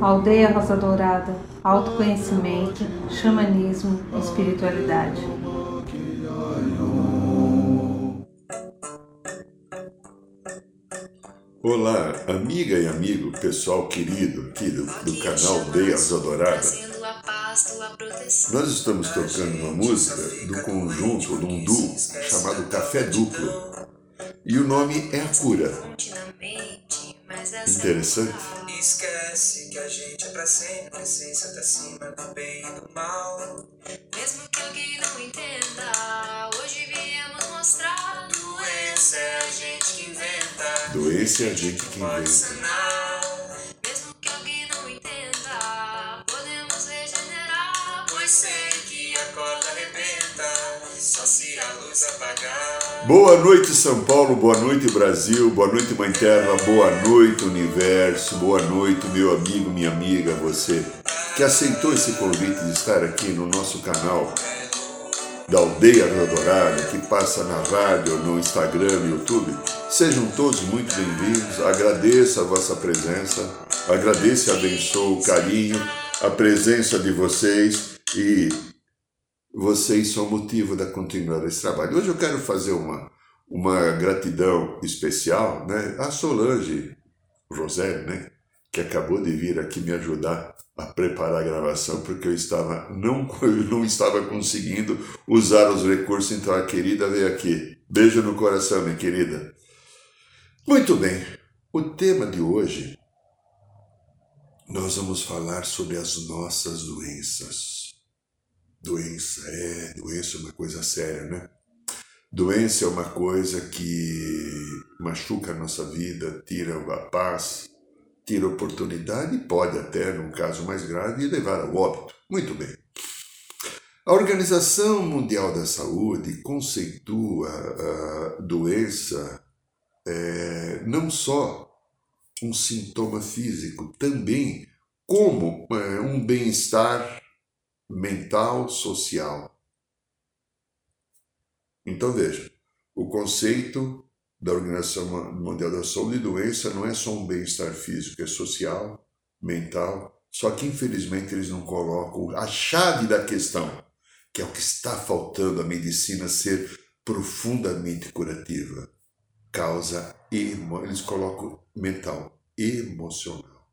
Aldeia Rosa Dourada, autoconhecimento, xamanismo, espiritualidade. Olá, amiga e amigo, pessoal querido aqui do, do canal Aldeia Rosa Dourada. Nós estamos tocando uma música do conjunto, de um duo chamado Café Duplo. E o nome é A Cura. Interessante. Esquece que a gente é pra sempre, essência tá acima do bem e do mal. Mesmo que alguém não entenda, hoje viemos mostrar. Doença é a gente que inventa. Doença é a gente que Pode inventa. Só se a luz apagar. Boa noite, São Paulo, boa noite, Brasil, boa noite, Mãe Terra, boa noite, Universo, boa noite, meu amigo, minha amiga, você que aceitou esse convite de estar aqui no nosso canal da Aldeia Dourada, que passa na rádio, no Instagram, no YouTube. Sejam todos muito bem-vindos, agradeço a vossa presença, agradeço e abençoo o carinho, a presença de vocês e vocês são motivo da continuidade desse trabalho. Hoje eu quero fazer uma, uma gratidão especial né, à Solange Rosé, né, que acabou de vir aqui me ajudar a preparar a gravação, porque eu estava não, eu não estava conseguindo usar os recursos, então a querida veio aqui. Beijo no coração, minha querida. Muito bem, o tema de hoje nós vamos falar sobre as nossas doenças. Doença é, doença é uma coisa séria, né? Doença é uma coisa que machuca a nossa vida, tira a paz, tira a oportunidade e pode até, num caso mais grave, levar ao óbito. Muito bem. A Organização Mundial da Saúde conceitua a doença é, não só um sintoma físico, também como é, um bem-estar mental, social. Então veja, o conceito da Organização Mundial da Saúde de doença não é só um bem-estar físico, é social, mental, só que infelizmente eles não colocam a chave da questão, que é o que está faltando a medicina ser profundamente curativa. Causa emo... eles colocam mental, emocional.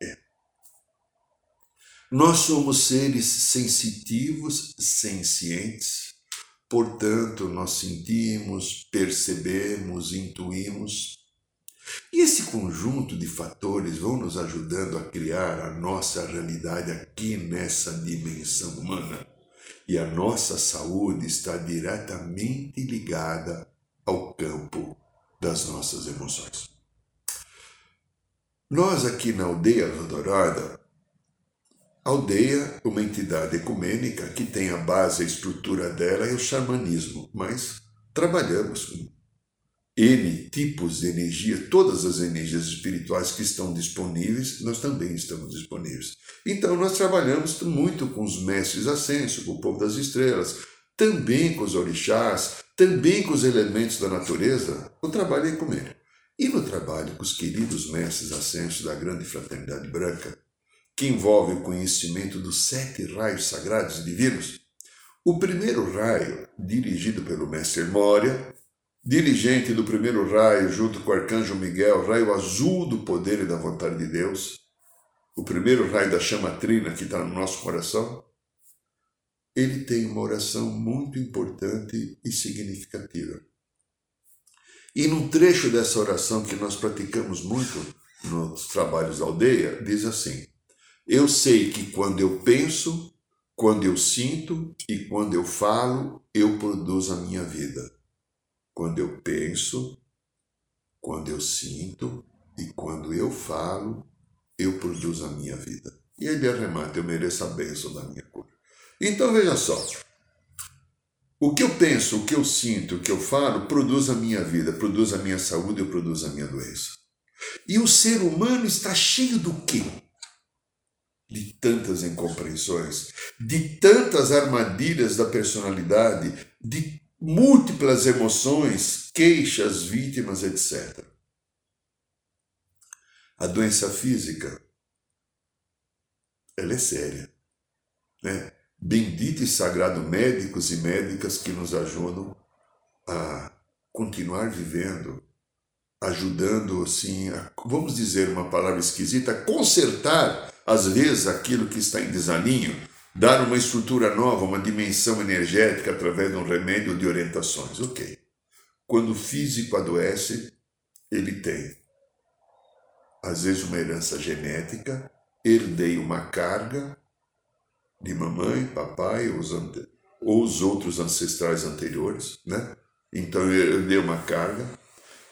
É. Nós somos seres sensitivos, sencientes, portanto, nós sentimos, percebemos, intuímos. E esse conjunto de fatores vão nos ajudando a criar a nossa realidade aqui nessa dimensão humana. E a nossa saúde está diretamente ligada ao campo das nossas emoções. Nós aqui na aldeia Rodorada, aldeia, uma entidade ecumênica que tem a base, a estrutura dela é o xamanismo, mas trabalhamos com N tipos de energia, todas as energias espirituais que estão disponíveis, nós também estamos disponíveis. Então nós trabalhamos muito com os mestres ascensos, com o povo das estrelas, também com os orixás, também com os elementos da natureza, o trabalho é comer. E no trabalho com os queridos mestres ascensos da grande fraternidade branca, que envolve o conhecimento dos sete raios sagrados e divinos, o primeiro raio, dirigido pelo mestre Moria, dirigente do primeiro raio junto com o arcanjo Miguel, raio azul do poder e da vontade de Deus, o primeiro raio da chama trina que está no nosso coração, ele tem uma oração muito importante e significativa. E num trecho dessa oração que nós praticamos muito nos trabalhos da aldeia, diz assim: Eu sei que quando eu penso, quando eu sinto e quando eu falo, eu produzo a minha vida. Quando eu penso, quando eu sinto e quando eu falo, eu produzo a minha vida. E ele arremata: Eu mereço a bênção da minha cura. Então veja só. O que eu penso, o que eu sinto, o que eu falo, produz a minha vida, produz a minha saúde, eu produzo a minha doença. E o ser humano está cheio do quê? De tantas incompreensões, de tantas armadilhas da personalidade, de múltiplas emoções, queixas, vítimas, etc. A doença física, ela é séria. Né? Bendito e sagrado médicos e médicas que nos ajudam a continuar vivendo, ajudando, assim, a, vamos dizer uma palavra esquisita, consertar, às vezes, aquilo que está em desalinho, dar uma estrutura nova, uma dimensão energética através de um remédio de orientações. Ok. Quando o físico adoece, ele tem, às vezes, uma herança genética, herdei uma carga de mamãe, papai ou os, ou os outros ancestrais anteriores, né? Então eu herdei uma carga.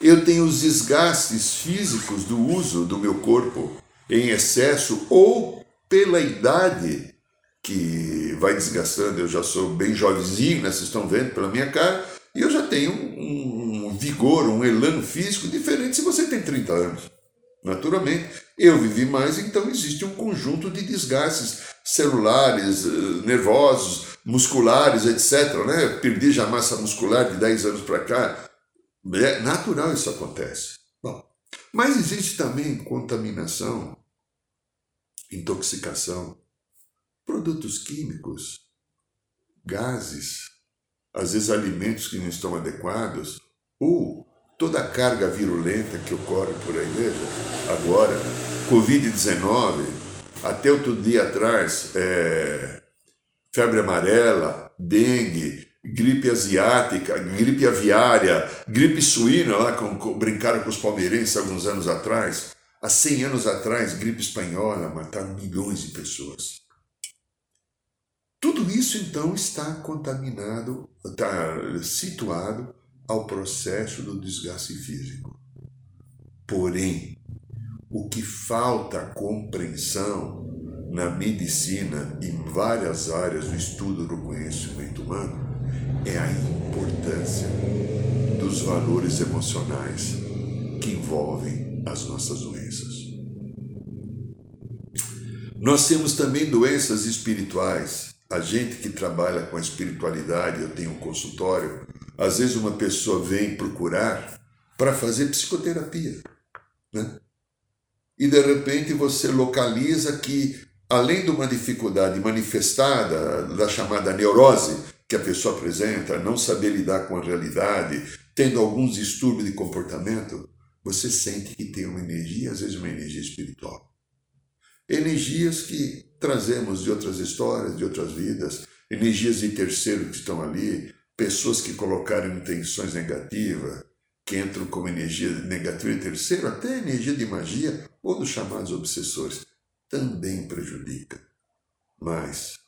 Eu tenho os desgastes físicos do uso do meu corpo em excesso ou pela idade que vai desgastando. Eu já sou bem jovenzinho, né? vocês estão vendo pela minha cara, e eu já tenho um, um vigor, um elano físico diferente se você tem 30 anos. Naturalmente, eu vivi mais, então existe um conjunto de desgastes celulares, eh, nervosos, musculares, etc. Né? Perdi já massa muscular de 10 anos para cá. É natural isso acontece. Bom, mas existe também contaminação, intoxicação, produtos químicos, gases, às vezes alimentos que não estão adequados, ou toda a carga virulenta que ocorre por aí, veja, agora, Covid-19, até outro dia atrás, é, febre amarela, dengue, gripe asiática, gripe aviária, gripe suína, lá com, brincaram com os palmeirenses alguns anos atrás. Há 100 anos atrás, gripe espanhola mataram milhões de pessoas. Tudo isso então está contaminado, está situado ao processo do desgaste físico. Porém, o que falta compreensão na medicina e em várias áreas do estudo do conhecimento humano é a importância dos valores emocionais que envolvem as nossas doenças. Nós temos também doenças espirituais. A gente que trabalha com a espiritualidade, eu tenho um consultório, às vezes uma pessoa vem procurar para fazer psicoterapia. Né? E de repente você localiza que, além de uma dificuldade manifestada da chamada neurose, que a pessoa apresenta, não saber lidar com a realidade, tendo alguns distúrbios de comportamento, você sente que tem uma energia, às vezes uma energia espiritual. Energias que trazemos de outras histórias, de outras vidas, energias de terceiro que estão ali, pessoas que colocaram intenções negativas, que entram como energia negativa e terceiro, até energia de magia ou dos chamados obsessores, também prejudica. Mas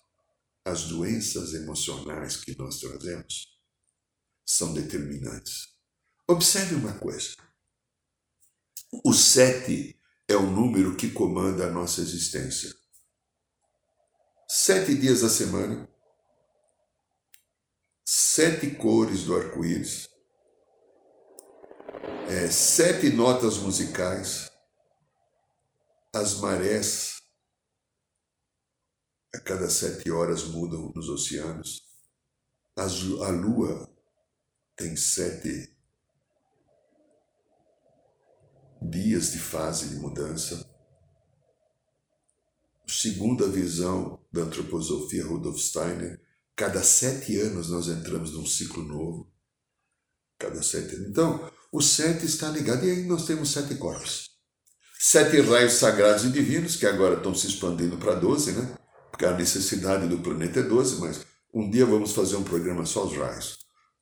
as doenças emocionais que nós trazemos são determinantes. Observe uma coisa. O sete é o número que comanda a nossa existência. Sete dias da semana, sete cores do arco-íris, é, sete notas musicais, as marés a cada sete horas mudam nos oceanos, a lua tem sete dias de fase de mudança. Segundo a visão da antroposofia Rudolf Steiner, Cada sete anos nós entramos num ciclo novo. Cada sete anos. Então, o sete está ligado. E aí nós temos sete corpos. Sete raios sagrados e divinos, que agora estão se expandindo para doze, né? Porque a necessidade do planeta é doze, mas um dia vamos fazer um programa só os raios.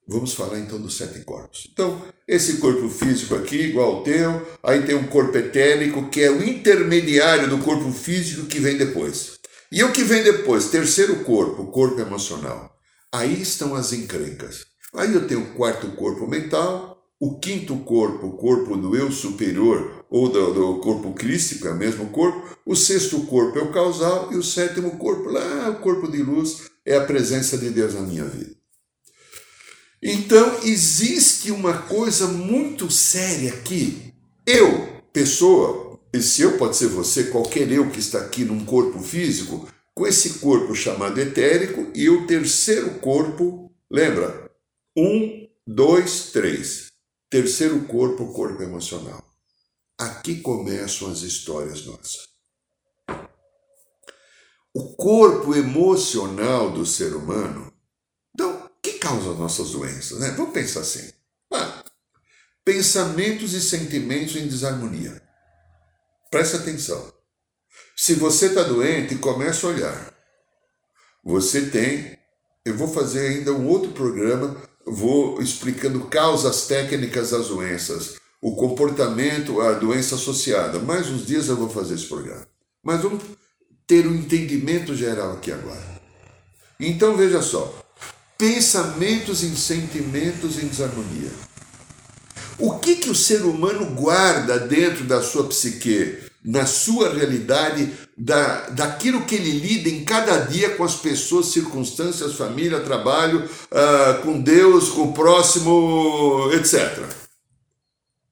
Vamos falar então dos sete corpos. Então, esse corpo físico aqui, igual ao teu, aí tem um corpo etérico, que é o intermediário do corpo físico que vem depois. E o que vem depois? Terceiro corpo, o corpo emocional. Aí estão as encrencas. Aí eu tenho o quarto corpo mental, o quinto corpo, o corpo do eu superior ou do, do corpo crístico, é o mesmo corpo. O sexto corpo é o causal e o sétimo corpo, lá, o corpo de luz, é a presença de Deus na minha vida. Então, existe uma coisa muito séria aqui. Eu, pessoa, esse eu pode ser você, qualquer eu que está aqui num corpo físico, com esse corpo chamado etérico e o terceiro corpo, lembra? Um, dois, três. Terceiro corpo, corpo emocional. Aqui começam as histórias nossas. O corpo emocional do ser humano. Então, o que causa nossas doenças? Né? Vamos pensar assim. Pensamentos e sentimentos em desarmonia. Preste atenção. Se você está doente, comece a olhar. Você tem. Eu vou fazer ainda um outro programa, vou explicando causas técnicas das doenças, o comportamento, a doença associada. Mais uns dias eu vou fazer esse programa. Mas vamos ter um entendimento geral aqui agora. Então veja só: pensamentos e sentimentos em desarmonia. O que, que o ser humano guarda dentro da sua psique, na sua realidade, da, daquilo que ele lida em cada dia com as pessoas, circunstâncias, família, trabalho, uh, com Deus, com o próximo, etc.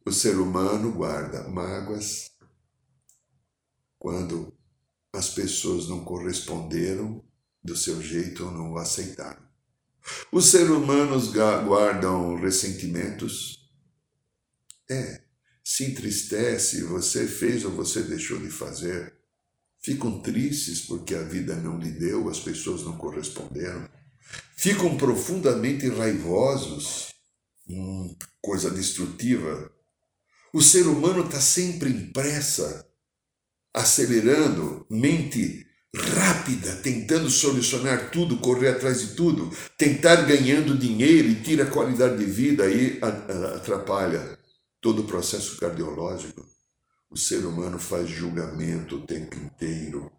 O ser humano guarda mágoas quando as pessoas não corresponderam do seu jeito ou não o aceitaram. Os seres humanos guardam ressentimentos. É, se entristece, você fez ou você deixou de fazer. Ficam tristes porque a vida não lhe deu, as pessoas não corresponderam. Ficam profundamente raivosos, hum, coisa destrutiva. O ser humano está sempre em pressa acelerando, mente rápida, tentando solucionar tudo, correr atrás de tudo, tentar ganhando dinheiro e tira a qualidade de vida e atrapalha todo o processo cardiológico. O ser humano faz julgamento o tempo inteiro.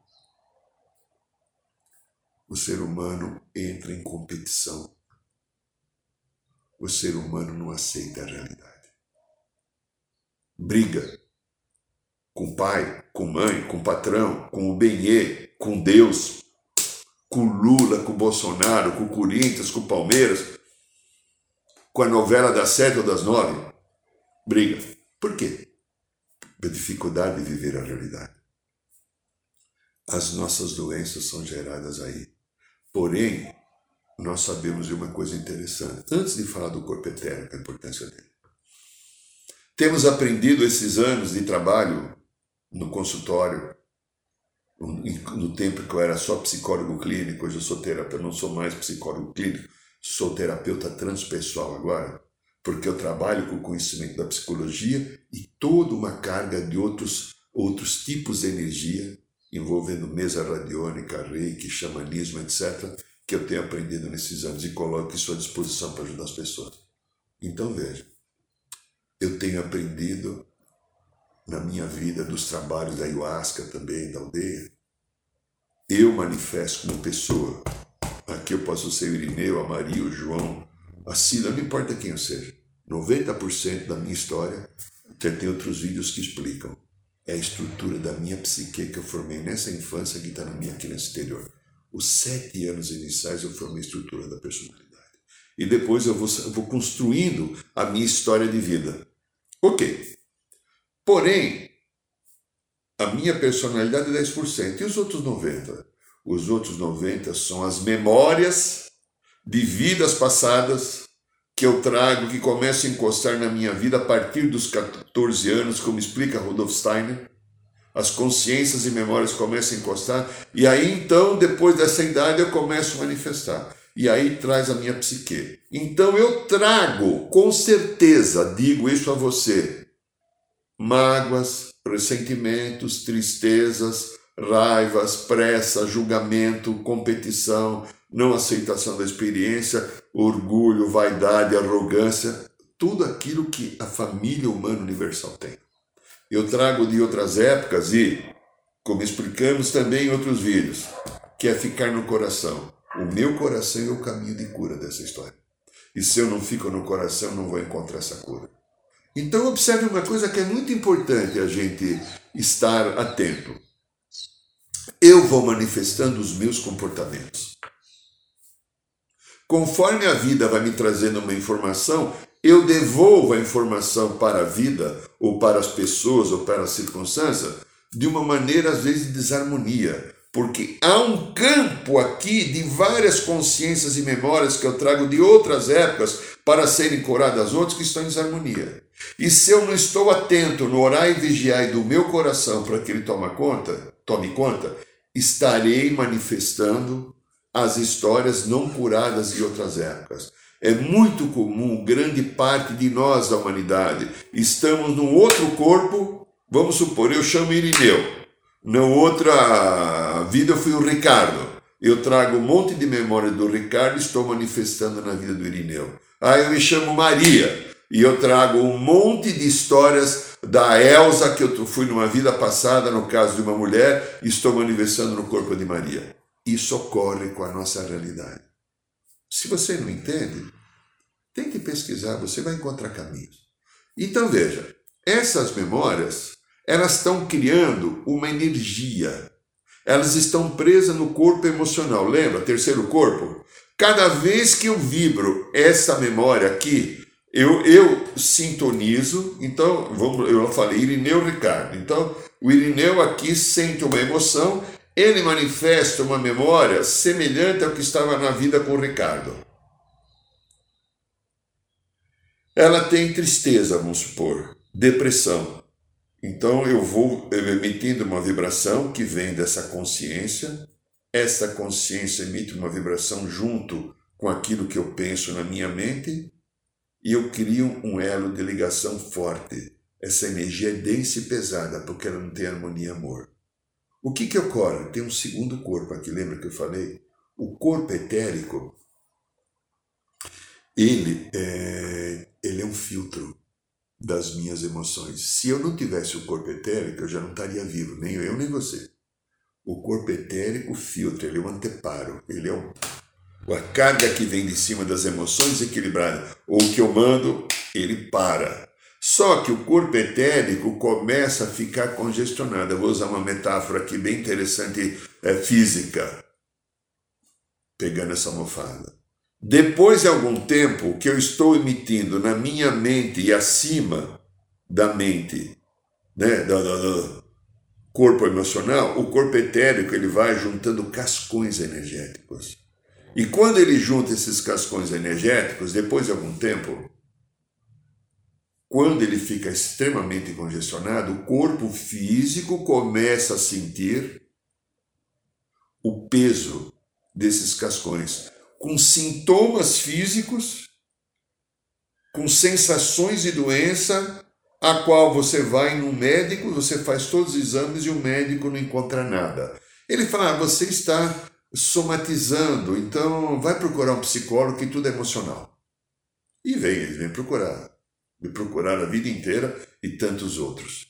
O ser humano entra em competição. O ser humano não aceita a realidade. Briga com pai, com mãe, com patrão, com o Benê, com Deus, com Lula, com Bolsonaro, com Corinthians, com Palmeiras, com a novela das sete ou das nove. Briga. Por quê? A dificuldade de viver a realidade. As nossas doenças são geradas aí. Porém, nós sabemos de uma coisa interessante. Antes de falar do corpo etérico, a importância dele. Temos aprendido esses anos de trabalho no consultório, no tempo que eu era só psicólogo clínico, hoje eu sou terapeuta, não sou mais psicólogo clínico, sou terapeuta transpessoal agora, porque eu trabalho com o conhecimento da psicologia e toda uma carga de outros, outros tipos de energia, envolvendo mesa radiônica, reiki, xamanismo, etc., que eu tenho aprendido nesses anos e coloco isso à disposição para ajudar as pessoas. Então veja, eu tenho aprendido na minha vida, dos trabalhos da ayahuasca também, da aldeia, eu manifesto como pessoa. Aqui eu posso ser o Irineu, a Maria, o João, a Cida, não importa quem eu seja. 90% da minha história, até tem outros vídeos que explicam. É a estrutura da minha psique que eu formei nessa infância que está na minha criança exterior. Os sete anos iniciais eu formei a estrutura da personalidade. E depois eu vou, eu vou construindo a minha história de vida. Ok, Porém, a minha personalidade é 10%. E os outros 90%? Os outros 90% são as memórias de vidas passadas que eu trago, que começam a encostar na minha vida a partir dos 14 anos, como explica Rudolf Steiner. As consciências e memórias começam a encostar, e aí então, depois dessa idade, eu começo a manifestar. E aí traz a minha psique. Então eu trago, com certeza, digo isso a você, mágoas, ressentimentos, tristezas, raivas, pressa, julgamento, competição, não aceitação da experiência, orgulho, vaidade, arrogância, tudo aquilo que a família humana universal tem. Eu trago de outras épocas e, como explicamos também em outros vídeos, que é ficar no coração. O meu coração é o caminho de cura dessa história. E se eu não fico no coração, não vou encontrar essa cura. Então, observe uma coisa que é muito importante a gente estar atento. Eu vou manifestando os meus comportamentos. Conforme a vida vai me trazendo uma informação, eu devolvo a informação para a vida, ou para as pessoas, ou para as circunstâncias, de uma maneira, às vezes, de desarmonia. porque há um campo aqui de várias consciências e memórias que eu trago de outras épocas para serem curadas outras que estão em desarmonia. E se eu não estou atento no orar e vigiar do meu coração para que ele tome conta, tome conta, estarei manifestando as histórias não curadas de outras épocas. É muito comum, grande parte de nós da humanidade, estamos num outro corpo, vamos supor, eu chamo Irineu. Na outra vida eu fui o Ricardo. Eu trago um monte de memória do Ricardo e estou manifestando na vida do Irineu. Ah, eu me chamo Maria e eu trago um monte de histórias da Elsa que eu fui numa vida passada, no caso de uma mulher, e estou manifestando no corpo de Maria. Isso ocorre com a nossa realidade. Se você não entende, tem que pesquisar, você vai encontrar caminhos. Então veja, essas memórias elas estão criando uma energia. Elas estão presas no corpo emocional. Lembra? Terceiro corpo? Cada vez que eu vibro essa memória aqui, eu, eu sintonizo. Então, vamos, eu falei Irineu Ricardo. Então, o Irineu aqui sente uma emoção, ele manifesta uma memória semelhante ao que estava na vida com o Ricardo. Ela tem tristeza, vamos supor, depressão. Então eu vou emitindo uma vibração que vem dessa consciência, essa consciência emite uma vibração junto com aquilo que eu penso na minha mente e eu crio um elo de ligação forte. Essa energia é densa e pesada porque ela não tem harmonia e amor. O que, que ocorre? Tem um segundo corpo aqui, lembra que eu falei? O corpo etérico, ele é, ele é um filtro das minhas emoções. Se eu não tivesse o corpo etérico, eu já não estaria vivo, nem eu nem você. O corpo etérico filtra, ele é um anteparo, ele é um, a carga que vem de cima das emoções equilibrada, ou que eu mando, ele para. Só que o corpo etérico começa a ficar congestionado. Eu vou usar uma metáfora aqui bem interessante, é, física, pegando essa almofada. Depois de algum tempo que eu estou emitindo na minha mente e acima da mente, né, do, do, do corpo emocional, o corpo etérico ele vai juntando cascões energéticos. E quando ele junta esses cascões energéticos, depois de algum tempo, quando ele fica extremamente congestionado, o corpo físico começa a sentir o peso desses cascões com sintomas físicos, com sensações de doença, a qual você vai no médico, você faz todos os exames e o médico não encontra nada. Ele fala: ah, você está somatizando, então vai procurar um psicólogo que tudo é emocional. E vem, ele vem procurar. Me procurar a vida inteira e tantos outros.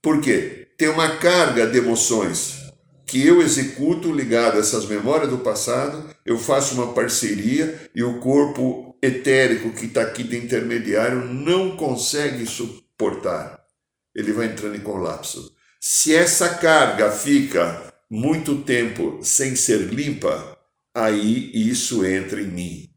Por quê? Tem uma carga de emoções que eu executo ligado a essas memórias do passado, eu faço uma parceria e o corpo etérico que está aqui de intermediário não consegue suportar. Ele vai entrando em colapso. Se essa carga fica muito tempo sem ser limpa, aí isso entra em mim.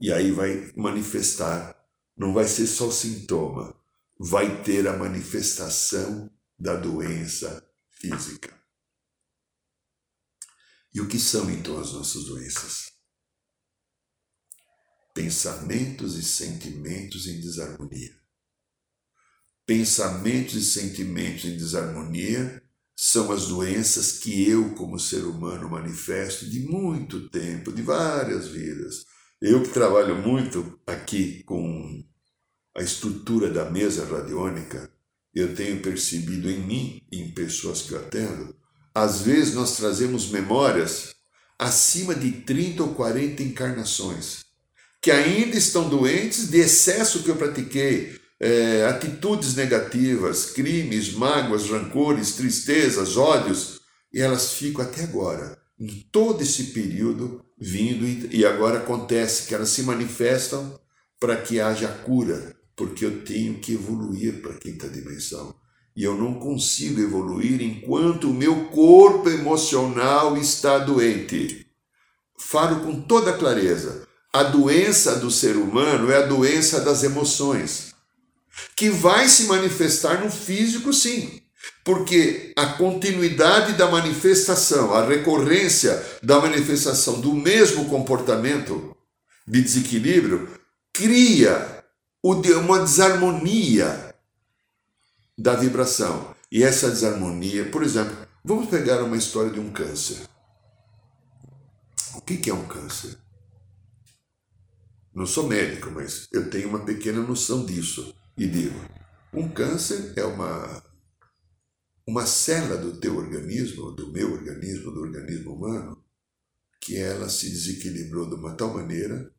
E aí vai manifestar. Não vai ser só sintoma, vai ter a manifestação da doença física. E o que são então as nossas doenças? Pensamentos e sentimentos em desarmonia. Pensamentos e sentimentos em desarmonia são as doenças que eu, como ser humano, manifesto de muito tempo, de várias vidas. Eu que trabalho muito aqui com a estrutura da mesa radiônica, eu tenho percebido em mim e em pessoas que eu atendo às vezes nós trazemos memórias acima de 30 ou 40 encarnações, que ainda estão doentes de excesso que eu pratiquei, é, atitudes negativas, crimes, mágoas, rancores, tristezas, ódios, e elas ficam até agora, em todo esse período, vindo, e, agora acontece que elas se manifestam para que haja cura, porque eu tenho que evoluir para a quinta dimensão e eu não consigo evoluir enquanto o meu corpo emocional está doente. Falo com toda clareza: a doença do ser humano é a doença das emoções, que vai se manifestar no físico, sim. Porque a continuidade da manifestação, a recorrência da manifestação do mesmo comportamento de desequilíbrio cria uma desarmonia da vibração. E essa desarmonia, por exemplo, vamos pegar uma história de um câncer. O que é um câncer? Não sou médico, mas eu tenho uma pequena noção disso. E digo: um câncer é uma, uma célula do teu organismo, do meu organismo, do organismo humano, que ela se desequilibrou de uma tal maneira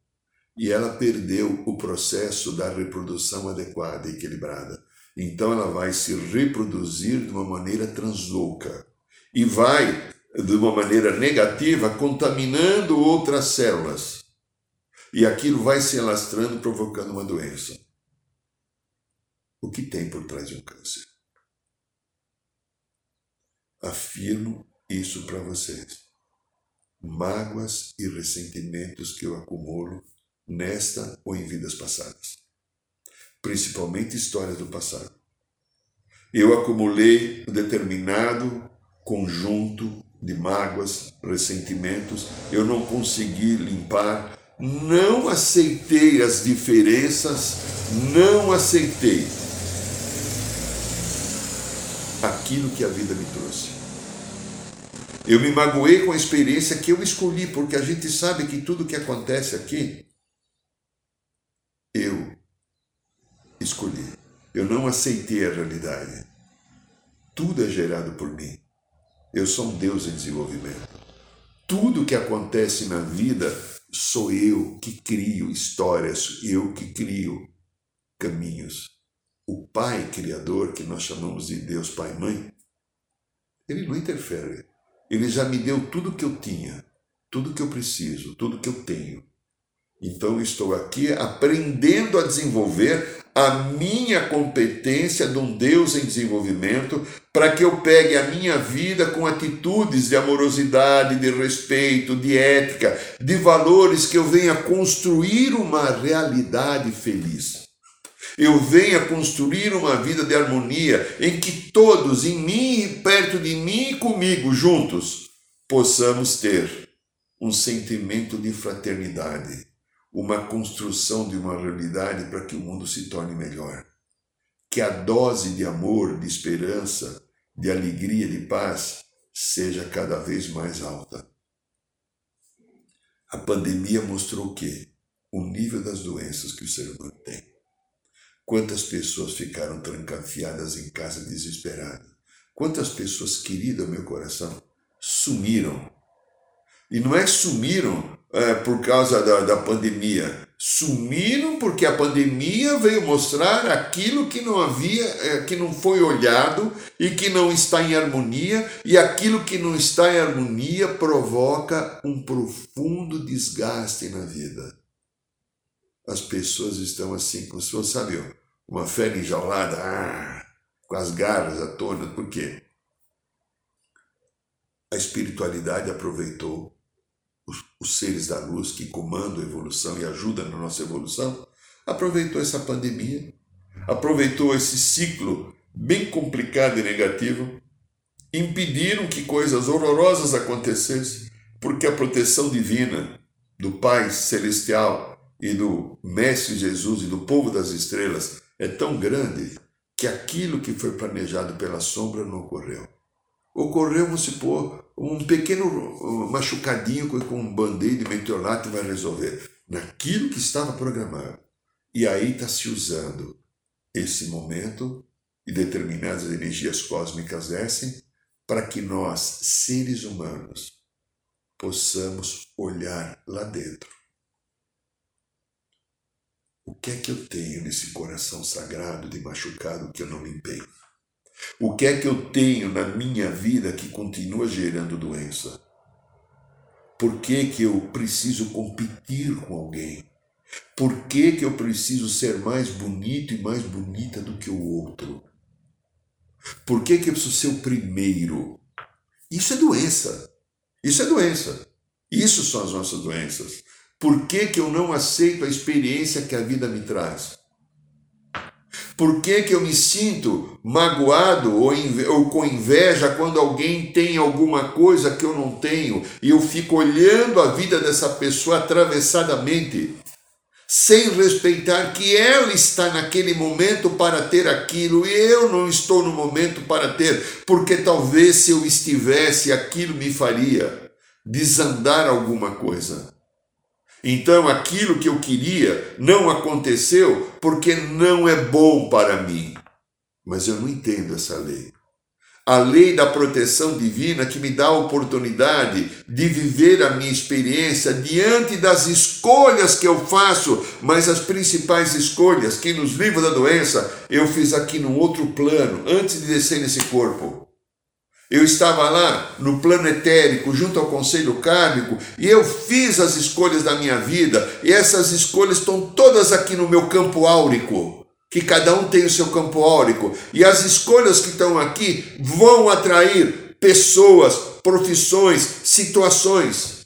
e ela perdeu o processo da reprodução adequada e equilibrada. Então ela vai se reproduzir de uma maneira translouca e vai, de uma maneira negativa, contaminando outras células e aquilo vai se alastrando, provocando uma doença. O que tem por trás de um câncer? Afirmo isso para vocês. Mágoas e ressentimentos que eu acumulo nesta ou em vidas passadas. Principalmente histórias do passado. Eu acumulei um determinado conjunto de mágoas, ressentimentos, eu não consegui limpar não aceitei as diferenças, não aceitei aquilo que a vida me trouxe. Eu me magoei com a experiência que eu escolhi, porque a gente sabe que tudo que acontece aqui, eu escolhi. Eu não aceitei a realidade. Tudo é gerado por mim. Eu sou um Deus em desenvolvimento. Tudo que acontece na vida sou eu que crio histórias, eu que crio caminhos. O Pai Criador, que nós chamamos de Deus Pai Mãe, ele não interfere. Ele já me deu tudo que eu tinha, tudo que eu preciso, tudo que eu tenho. Então estou aqui aprendendo a desenvolver a minha competência de um Deus em desenvolvimento, para que eu pegue a minha vida com atitudes de amorosidade, de respeito, de ética, de valores que eu venha construir uma realidade feliz. Eu venha construir uma vida de harmonia em que todos, em mim, perto de mim e comigo, juntos, possamos ter um sentimento de fraternidade uma construção de uma realidade para que o mundo se torne melhor. Que a dose de amor, de esperança, de alegria, de paz seja cada vez mais alta. A pandemia mostrou o quê? O nível das doenças que o ser humano tem. Quantas pessoas ficaram trancafiadas em casa desesperadas? Quantas pessoas queridas ao meu coração sumiram? E não é sumiram é, por causa da, da pandemia. Sumiram porque a pandemia veio mostrar aquilo que não havia, é, que não foi olhado e que não está em harmonia, e aquilo que não está em harmonia provoca um profundo desgaste na vida. As pessoas estão assim, como se fosse, sabe, uma fera enjaulada, ah, com as garras à tona, por quê? A espiritualidade aproveitou os, os seres da luz que comandam a evolução e ajudam na nossa evolução, aproveitou essa pandemia, aproveitou esse ciclo bem complicado e negativo, impediram que coisas horrorosas acontecessem, porque a proteção divina do Pai Celestial e do Mestre Jesus e do povo das estrelas é tão grande que aquilo que foi planejado pela sombra não ocorreu. Ocorreu, vamos supor, um pequeno machucadinho com um band-aid de meteorlato vai resolver. Naquilo que estava programado. E aí está se usando esse momento e determinadas energias cósmicas descem para que nós, seres humanos, possamos olhar lá dentro. O que é que eu tenho nesse coração sagrado de machucado que eu não limpei? O que é que eu tenho na minha vida que continua gerando doença? Por que, que eu preciso competir com alguém? Por que, que eu preciso ser mais bonito e mais bonita do que o outro? Por que, que eu preciso ser o primeiro? Isso é doença. Isso é doença. Isso são as nossas doenças. Por que, que eu não aceito a experiência que a vida me traz? Por que, que eu me sinto magoado ou, ou com inveja quando alguém tem alguma coisa que eu não tenho e eu fico olhando a vida dessa pessoa atravessadamente? sem respeitar que ela está naquele momento para ter aquilo e eu não estou no momento para ter, porque talvez se eu estivesse, aquilo me faria desandar alguma coisa. Então aquilo que eu queria não aconteceu porque não é bom para mim. Mas eu não entendo essa lei a lei da proteção divina que me dá a oportunidade de viver a minha experiência diante das escolhas que eu faço, mas as principais escolhas que nos livra da doença eu fiz aqui num outro plano, antes de descer nesse corpo. Eu estava lá no plano etérico, junto ao conselho kármico, e eu fiz as escolhas da minha vida, e essas escolhas estão todas aqui no meu campo áurico que cada um tem o seu campo áurico, e as escolhas que estão aqui vão atrair pessoas, profissões, situações.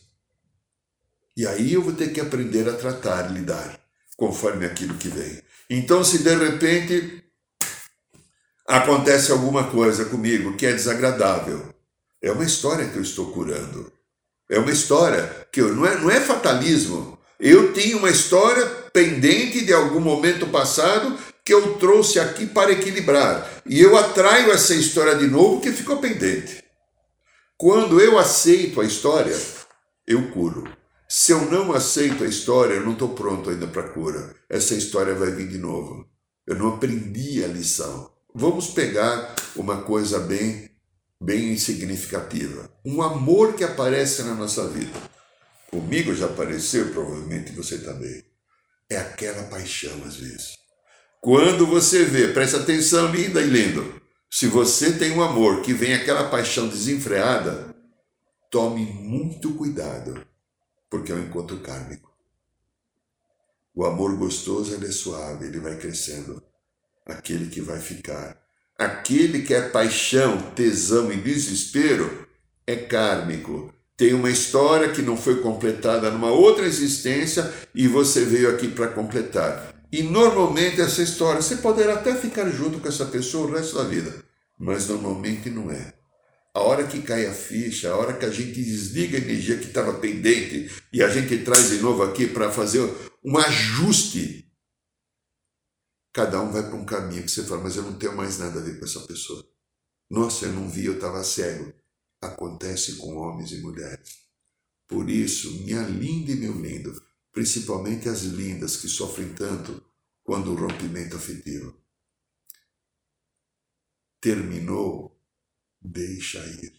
E aí eu vou ter que aprender a tratar, lidar, conforme aquilo que vem. Então, se de repente acontece alguma coisa comigo que é desagradável, é uma história que eu estou curando. É uma história que eu, não, é, não é fatalismo. Eu tinha uma história pendente de algum momento passado que eu trouxe aqui para equilibrar. E eu atraio essa história de novo que ficou pendente. Quando eu aceito a história, eu curo. Se eu não aceito a história, eu não estou pronto ainda para cura. Essa história vai vir de novo. Eu não aprendi a lição. Vamos pegar uma coisa bem, bem significativa. Um amor que aparece na nossa vida. Comigo já apareceu, provavelmente você também. É aquela paixão às vezes quando você vê, presta atenção, linda e lindo, se você tem um amor que vem aquela paixão desenfreada, tome muito cuidado, porque é um encontro kármico. O amor gostoso ele é suave, ele vai crescendo. Aquele que vai ficar, aquele que é paixão, tesão e desespero, é kármico. Tem uma história que não foi completada numa outra existência e você veio aqui para completar. E normalmente essa história, você poderá até ficar junto com essa pessoa o resto da vida, mas normalmente não é. A hora que cai a ficha, a hora que a gente desliga a energia que estava pendente e a gente traz de novo aqui para fazer um ajuste, cada um vai para um caminho que você fala, mas eu não tenho mais nada a ver com essa pessoa. Nossa, eu não vi, eu estava cego. Acontece com homens e mulheres. Por isso, minha linda e meu lindo, principalmente as lindas que sofrem tanto quando o rompimento afetivo terminou, deixa ir.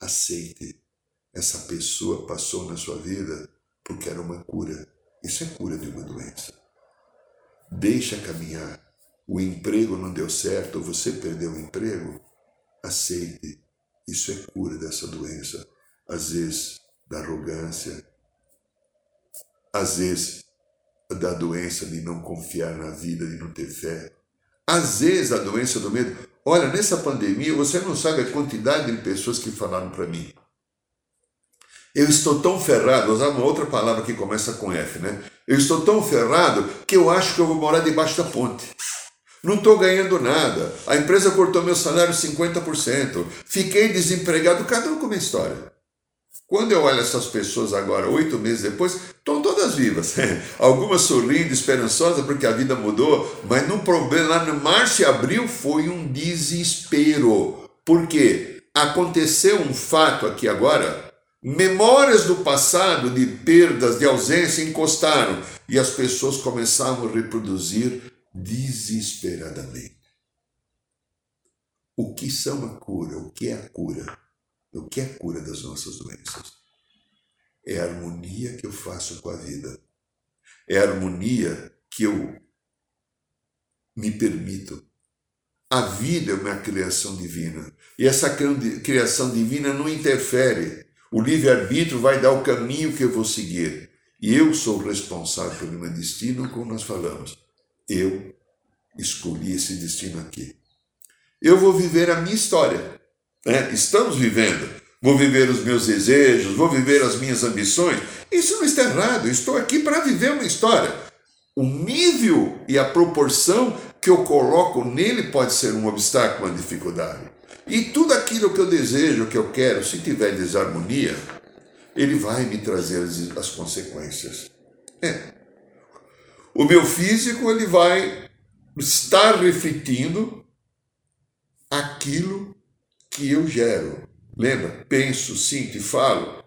Aceite. Essa pessoa passou na sua vida porque era uma cura. Isso é cura de uma doença. Deixa caminhar. O emprego não deu certo, você perdeu o emprego. Aceite. Isso é cura dessa doença. Às vezes, da arrogância, às vezes, da doença de não confiar na vida, de não ter fé. Às vezes, a doença do medo. Olha, nessa pandemia, você não sabe a quantidade de pessoas que falaram para mim. Eu estou tão ferrado, usar uma outra palavra que começa com F, né? Eu estou tão ferrado que eu acho que eu vou morar debaixo da ponte. Não estou ganhando nada. A empresa cortou meu salário 50%. Fiquei desempregado, cada um com uma história. Quando eu olho essas pessoas agora, oito meses depois, estão todas vivas. Algumas sorrindo, esperançosas porque a vida mudou, mas no problema lá no março e abril foi um desespero. Por quê? Aconteceu um fato aqui agora, memórias do passado de perdas, de ausência encostaram e as pessoas começaram a reproduzir desesperadamente. O que são a cura? O que é a cura? O que é a cura das nossas doenças? É a harmonia que eu faço com a vida. É a harmonia que eu me permito. A vida é uma criação divina. E essa criação divina não interfere. O livre-arbítrio vai dar o caminho que eu vou seguir. E eu sou responsável pelo meu destino, como nós falamos. Eu escolhi esse destino aqui. Eu vou viver a minha história. Né? Estamos vivendo. Vou viver os meus desejos, vou viver as minhas ambições. Isso não está errado. estou aqui para viver uma história. O nível e a proporção que eu coloco nele pode ser um obstáculo, uma dificuldade. E tudo aquilo que eu desejo, que eu quero, se tiver desarmonia, ele vai me trazer as, as consequências. É. O meu físico ele vai estar refletindo aquilo que eu gero. Lembra? Penso, sinto e falo.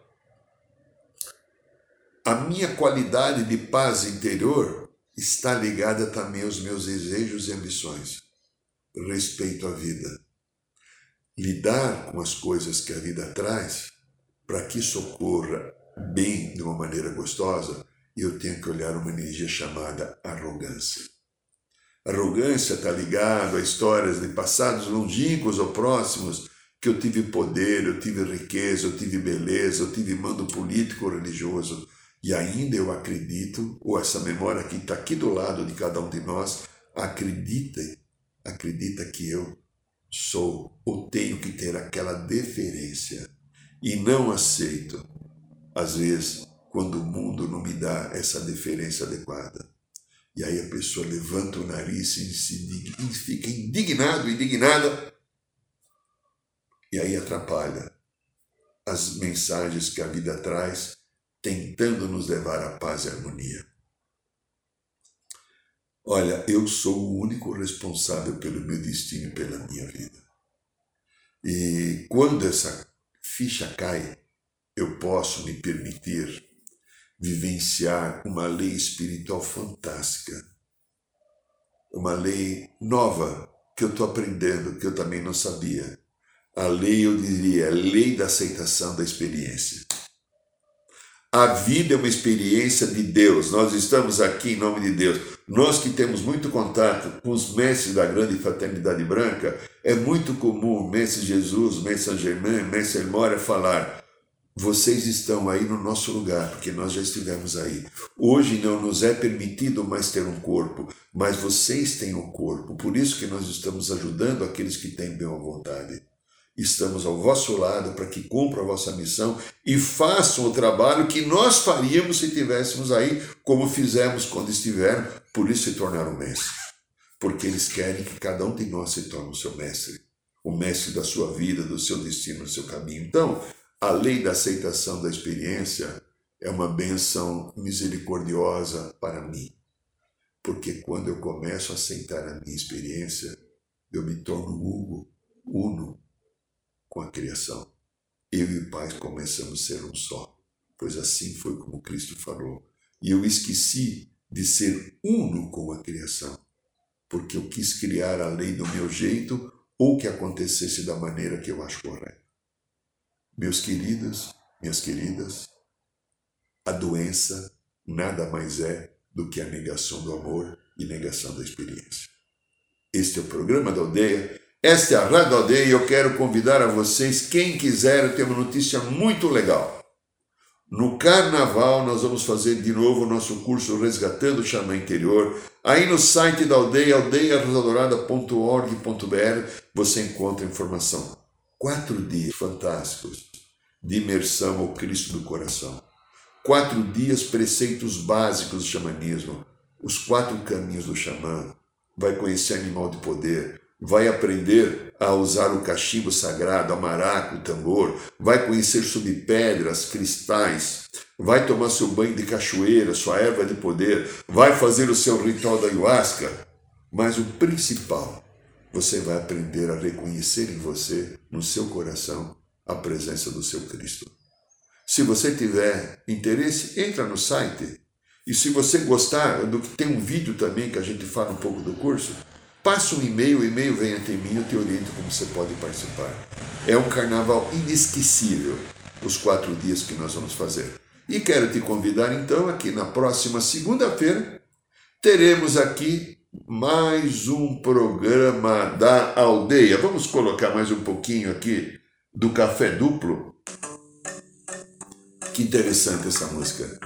A minha qualidade de paz interior está ligada também aos meus desejos e ambições. Respeito à vida. Lidar com as coisas que a vida traz, para que isso ocorra bem, de uma maneira gostosa, eu tenho que olhar uma energia chamada arrogância. Arrogância está ligado a histórias de passados longínquos ou próximos que eu tive poder, eu tive riqueza, eu tive beleza, eu tive mando político ou religioso. E ainda eu acredito, ou essa memória que está aqui do lado de cada um de nós, acredita, acredita que eu sou ou tenho que ter aquela deferência e não aceito, às vezes, quando o mundo não me dá essa deferência adequada. E aí a pessoa levanta o nariz e se fica indignado, indignada, e aí atrapalha as mensagens que a vida traz tentando nos levar à paz e harmonia. Olha, eu sou o único responsável pelo meu destino e pela minha vida. E quando essa ficha cai, eu posso me permitir vivenciar uma lei espiritual fantástica. Uma lei nova que eu estou aprendendo, que eu também não sabia. A lei, eu diria, a lei da aceitação da experiência. A vida é uma experiência de Deus. Nós estamos aqui em nome de Deus. Nós que temos muito contato com os mestres da grande fraternidade branca, é muito comum o mestre Jesus, o mestre Saint Germain, o mestre Elmora falar: vocês estão aí no nosso lugar, porque nós já estivemos aí. Hoje não nos é permitido mais ter um corpo, mas vocês têm um corpo. Por isso que nós estamos ajudando aqueles que têm boa vontade estamos ao vosso lado para que cumpram a vossa missão e façam o trabalho que nós faríamos se estivéssemos aí, como fizemos quando estiveram, por isso se tornaram mestres. Porque eles querem que cada um de nós se torne o seu mestre, o mestre da sua vida, do seu destino, do seu caminho. Então, a lei da aceitação da experiência é uma benção misericordiosa para mim. Porque quando eu começo a aceitar a minha experiência, eu me torno Hugo, uno, com a criação. Eu e o Pai começamos a ser um só, pois assim foi como Cristo falou. E eu esqueci de ser uno com a criação, porque eu quis criar a lei do meu jeito ou que acontecesse da maneira que eu acho correta. Meus queridos, minhas queridas, a doença nada mais é do que a negação do amor e negação da experiência. Este é o programa da aldeia esta é a Rádio Aldeia e eu quero convidar a vocês, quem quiser, tenho uma notícia muito legal. No carnaval, nós vamos fazer de novo o nosso curso Resgatando o Xamã Interior. Aí no site da aldeia, aldeiarosadorada.org.br, você encontra informação. Quatro dias fantásticos de imersão ao Cristo do coração. Quatro dias preceitos básicos do xamanismo, os quatro caminhos do xamã. Vai conhecer animal de poder, vai aprender a usar o cachimbo sagrado, a maraca, o tambor, vai conhecer sobre pedras, cristais, vai tomar seu banho de cachoeira, sua erva de poder, vai fazer o seu ritual da ayahuasca. Mas o principal, você vai aprender a reconhecer em você, no seu coração, a presença do seu Cristo. Se você tiver interesse, entra no site. E se você gostar do que tem um vídeo também que a gente fala um pouco do curso, Passa um e-mail, o e-mail vem até mim, eu te oriento como você pode participar. É um carnaval inesquecível, os quatro dias que nós vamos fazer. E quero te convidar então aqui na próxima segunda-feira, teremos aqui mais um programa da aldeia. Vamos colocar mais um pouquinho aqui do café duplo. Que interessante essa música.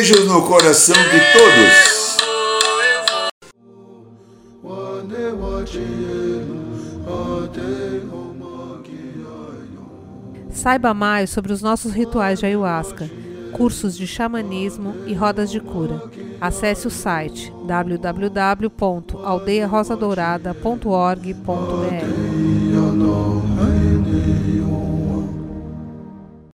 Beijos no coração de todos. Saiba mais sobre os nossos rituais de ayahuasca, cursos de xamanismo e rodas de cura. Acesse o site www.aldeiarosadourada.org.br.